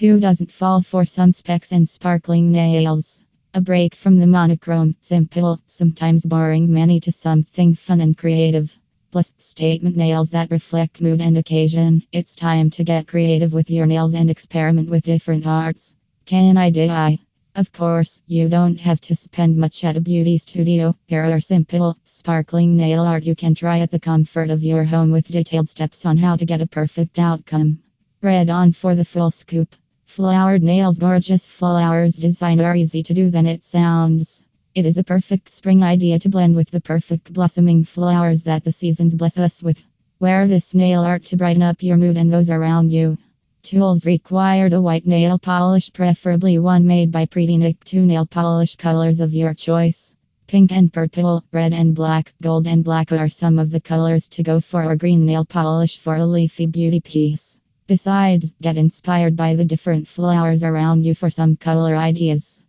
Who doesn't fall for some specs and sparkling nails? A break from the monochrome, simple, sometimes boring mani to something fun and creative. Plus, statement nails that reflect mood and occasion. It's time to get creative with your nails and experiment with different arts. Can I do I? Of course, you don't have to spend much at a beauty studio. Here are simple, sparkling nail art you can try at the comfort of your home with detailed steps on how to get a perfect outcome. Read on for the full scoop. Flowered nails, gorgeous flowers design are easy to do than it sounds. It is a perfect spring idea to blend with the perfect blossoming flowers that the seasons bless us with. Wear this nail art to brighten up your mood and those around you. Tools required a white nail polish, preferably one made by Pretty Nick. Two nail polish colors of your choice. Pink and purple, red and black, gold and black are some of the colors to go for, or green nail polish for a leafy beauty piece. Besides, get inspired by the different flowers around you for some color ideas.